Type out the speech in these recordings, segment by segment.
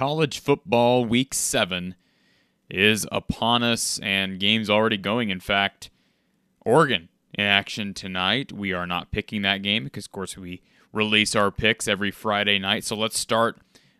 college football week seven is upon us, and games already going. In fact, Oregon in action tonight. We are not picking that game because, of course, we release our picks every Friday night. So let's start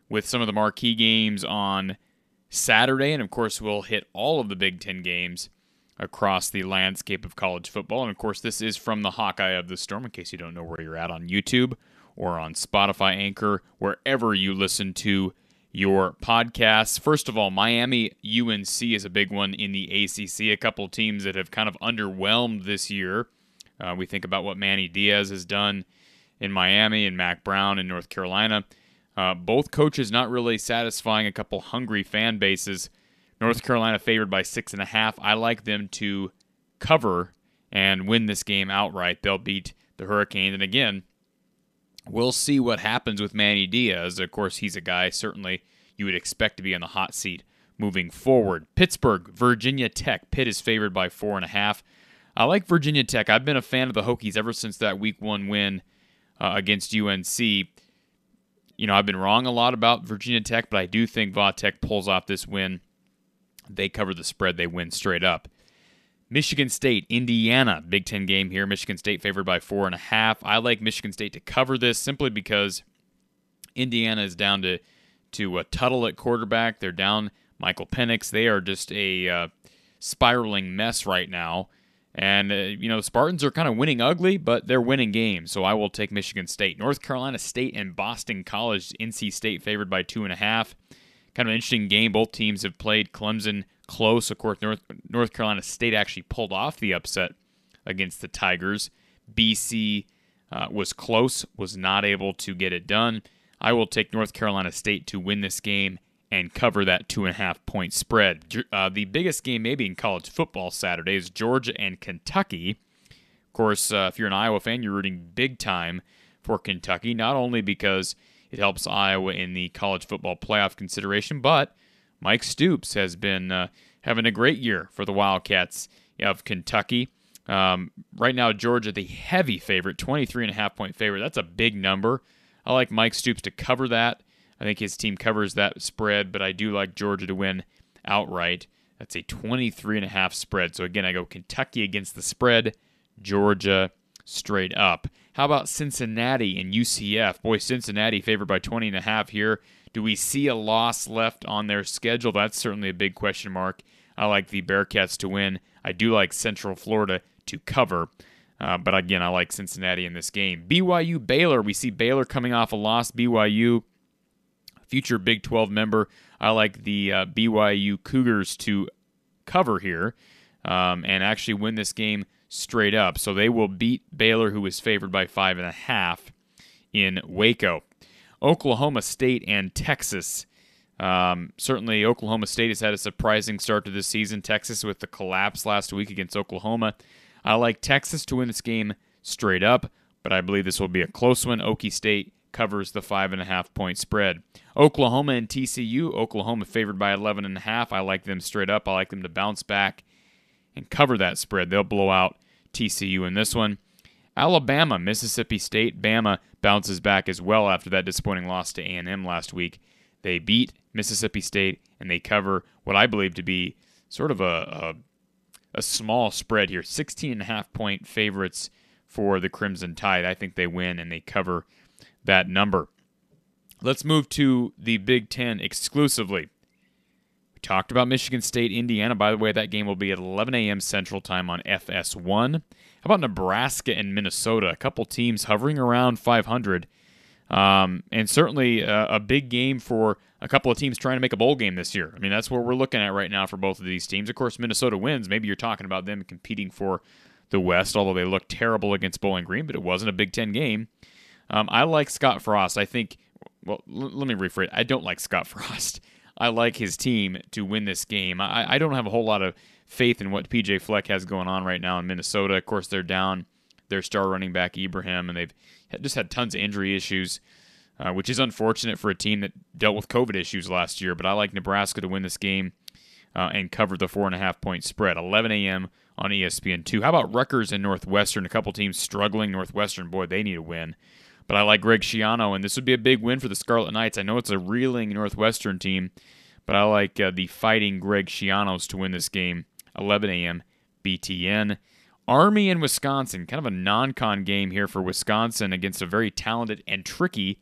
with some of the marquee games on Saturday, and of course, we'll hit all of the Big Ten games across the landscape of college football. And of course, this is from the Hawkeye of the Storm, in case you don't know where you're at on YouTube or on Spotify, Anchor, wherever you listen to your podcasts. First of all, Miami UNC is a big one in the ACC. A couple teams that have kind of underwhelmed this year. Uh, we think about what Manny Diaz has done in Miami and Mack Brown in North Carolina. Uh, both coaches not really satisfying a couple hungry fan bases. North Carolina favored by six and a half. I like them to cover and win this game outright. They'll beat the Hurricanes. And again, we'll see what happens with Manny Diaz. Of course, he's a guy certainly you would expect to be on the hot seat moving forward. Pittsburgh, Virginia Tech. Pitt is favored by four and a half. I like Virginia Tech. I've been a fan of the Hokies ever since that Week One win uh, against UNC. You know, I've been wrong a lot about Virginia Tech, but I do think Va Tech pulls off this win. They cover the spread. They win straight up. Michigan State, Indiana, Big Ten game here. Michigan State favored by four and a half. I like Michigan State to cover this simply because Indiana is down to to a Tuttle at quarterback. They're down Michael Penix. They are just a uh, spiraling mess right now. And, uh, you know, Spartans are kind of winning ugly, but they're winning games. So I will take Michigan State. North Carolina State and Boston College, NC State favored by two and a half. Kind of an interesting game. Both teams have played Clemson close. Of course, North, North Carolina State actually pulled off the upset against the Tigers. BC uh, was close, was not able to get it done. I will take North Carolina State to win this game and cover that two and a half point spread. Uh, the biggest game, maybe in college football Saturday, is Georgia and Kentucky. Of course, uh, if you're an Iowa fan, you're rooting big time for Kentucky, not only because it helps Iowa in the college football playoff consideration, but Mike Stoops has been uh, having a great year for the Wildcats of Kentucky. Um, right now, Georgia, the heavy favorite, 23 and a half point favorite. That's a big number. I like Mike Stoops to cover that. I think his team covers that spread, but I do like Georgia to win outright. That's a 23 and a half spread. So again, I go Kentucky against the spread, Georgia straight up. How about Cincinnati and UCF? Boy, Cincinnati favored by 20 and a half here. Do we see a loss left on their schedule? That's certainly a big question mark. I like the Bearcats to win. I do like Central Florida to cover. Uh, but again, I like Cincinnati in this game. BYU Baylor. We see Baylor coming off a loss. BYU future Big 12 member. I like the uh, BYU Cougars to cover here um, and actually win this game straight up. So they will beat Baylor, who is favored by five and a half in Waco. Oklahoma State and Texas. Um, certainly, Oklahoma State has had a surprising start to this season. Texas with the collapse last week against Oklahoma. I like Texas to win this game straight up, but I believe this will be a close one. Okie State covers the five and a half point spread. Oklahoma and TCU. Oklahoma favored by eleven and a half. I like them straight up. I like them to bounce back and cover that spread. They'll blow out TCU in this one. Alabama, Mississippi State, Bama bounces back as well after that disappointing loss to A&M last week. They beat Mississippi State and they cover what I believe to be sort of a, a, a small spread here. 16 and a half point favorites for the Crimson Tide. I think they win and they cover that number. Let's move to the Big Ten exclusively. We talked about Michigan State, Indiana. By the way, that game will be at 11 a.m. Central Time on FS1. How about Nebraska and Minnesota? A couple teams hovering around 500. Um, and certainly a, a, big game for a couple of teams trying to make a bowl game this year. I mean, that's what we're looking at right now for both of these teams. Of course, Minnesota wins. Maybe you're talking about them competing for the West, although they looked terrible against Bowling Green, but it wasn't a Big Ten game. Um, I like Scott Frost. I think, well, l- let me rephrase. I don't like Scott Frost. I like his team to win this game. I, I don't have a whole lot of faith in what PJ Fleck has going on right now in Minnesota. Of course, they're down their star running back Ibrahim, and they've just had tons of injury issues, uh, which is unfortunate for a team that dealt with COVID issues last year. But I like Nebraska to win this game uh, and cover the four and a half point spread. 11 a.m. on ESPN two. How about Rutgers and Northwestern? A couple teams struggling. Northwestern, boy, they need a win. But I like Greg Schiano, and this would be a big win for the Scarlet Knights. I know it's a reeling Northwestern team, but I like uh, the fighting Greg Schianos to win this game. 11 a.m. BTN. Army and Wisconsin, kind of a non con game here for Wisconsin against a very talented and tricky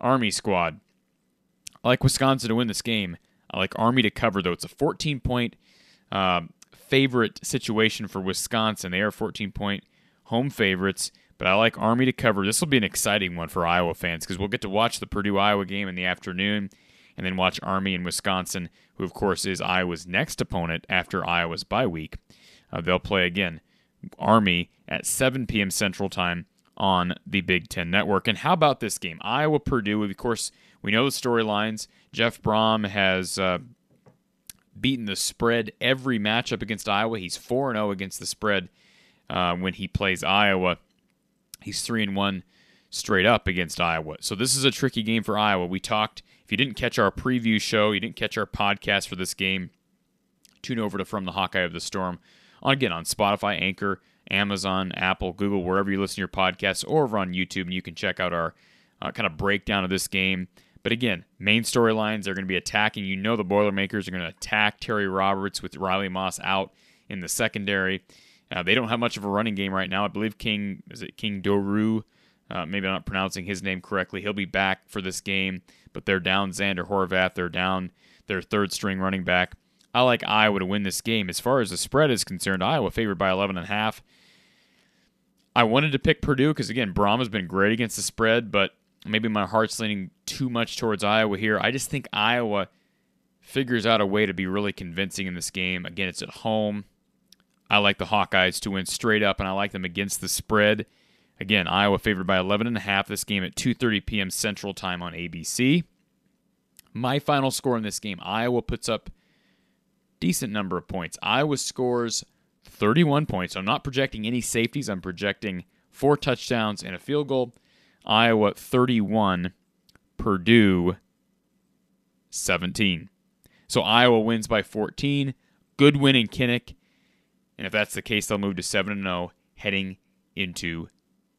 Army squad. I like Wisconsin to win this game. I like Army to cover, though. It's a 14 point uh, favorite situation for Wisconsin. They are 14 point home favorites, but I like Army to cover. This will be an exciting one for Iowa fans because we'll get to watch the Purdue Iowa game in the afternoon and then watch Army and Wisconsin, who, of course, is Iowa's next opponent after Iowa's bye week. Uh, they'll play again Army at 7 p.m. Central Time on the Big Ten Network. And how about this game? Iowa Purdue. Of course, we know the storylines. Jeff Brohm has uh, beaten the spread every matchup against Iowa. He's 4 0 against the spread uh, when he plays Iowa. He's 3 and 1 straight up against Iowa. So this is a tricky game for Iowa. We talked, if you didn't catch our preview show, you didn't catch our podcast for this game, tune over to From the Hawkeye of the Storm on again on Spotify, Anchor, Amazon, Apple, Google, wherever you listen to your podcasts, or over on YouTube, and you can check out our uh, kind of breakdown of this game. But again, main storylines are going to be attacking. You know the Boilermakers are going to attack Terry Roberts with Riley Moss out in the secondary. Uh, they don't have much of a running game right now. I believe King is it King Doerue. Uh, maybe I'm not pronouncing his name correctly. He'll be back for this game, but they're down Zander Horvath. They're down their third string running back. I like Iowa to win this game. As far as the spread is concerned, Iowa favored by 11 and a half. I wanted to pick Purdue because again, Brohm has been great against the spread, but maybe my heart's leaning too much towards Iowa here. I just think Iowa figures out a way to be really convincing in this game. Again, it's at home. I like the Hawkeyes to win straight up, and I like them against the spread. Again, Iowa favored by 11 and a half. This game at 2:30 p.m. Central Time on ABC. My final score in this game: Iowa puts up decent number of points. Iowa scores 31 points. I'm not projecting any safeties. I'm projecting four touchdowns and a field goal. Iowa 31, Purdue 17. So Iowa wins by 14. Good win in Kinnick. And if that's the case, they'll move to 7 0 heading into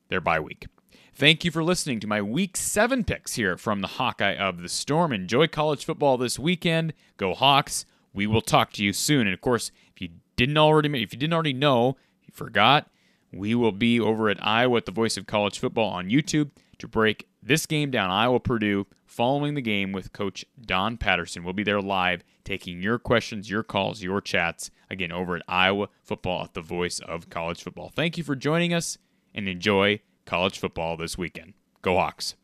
their bye week. Thank you for listening to my week seven picks here from the Hawkeye of the Storm. Enjoy college football this weekend. Go Hawks we will talk to you soon. And of course, if you didn't already if you didn't already know, you forgot, we will be over at Iowa at the Voice of College Football on YouTube to break this game down, Iowa Purdue, following the game with Coach Don Patterson. We'll be there live taking your questions, your calls, your chats, again, over at Iowa Football at the Voice of College Football. Thank you for joining us and enjoy college football this weekend. Go Hawks.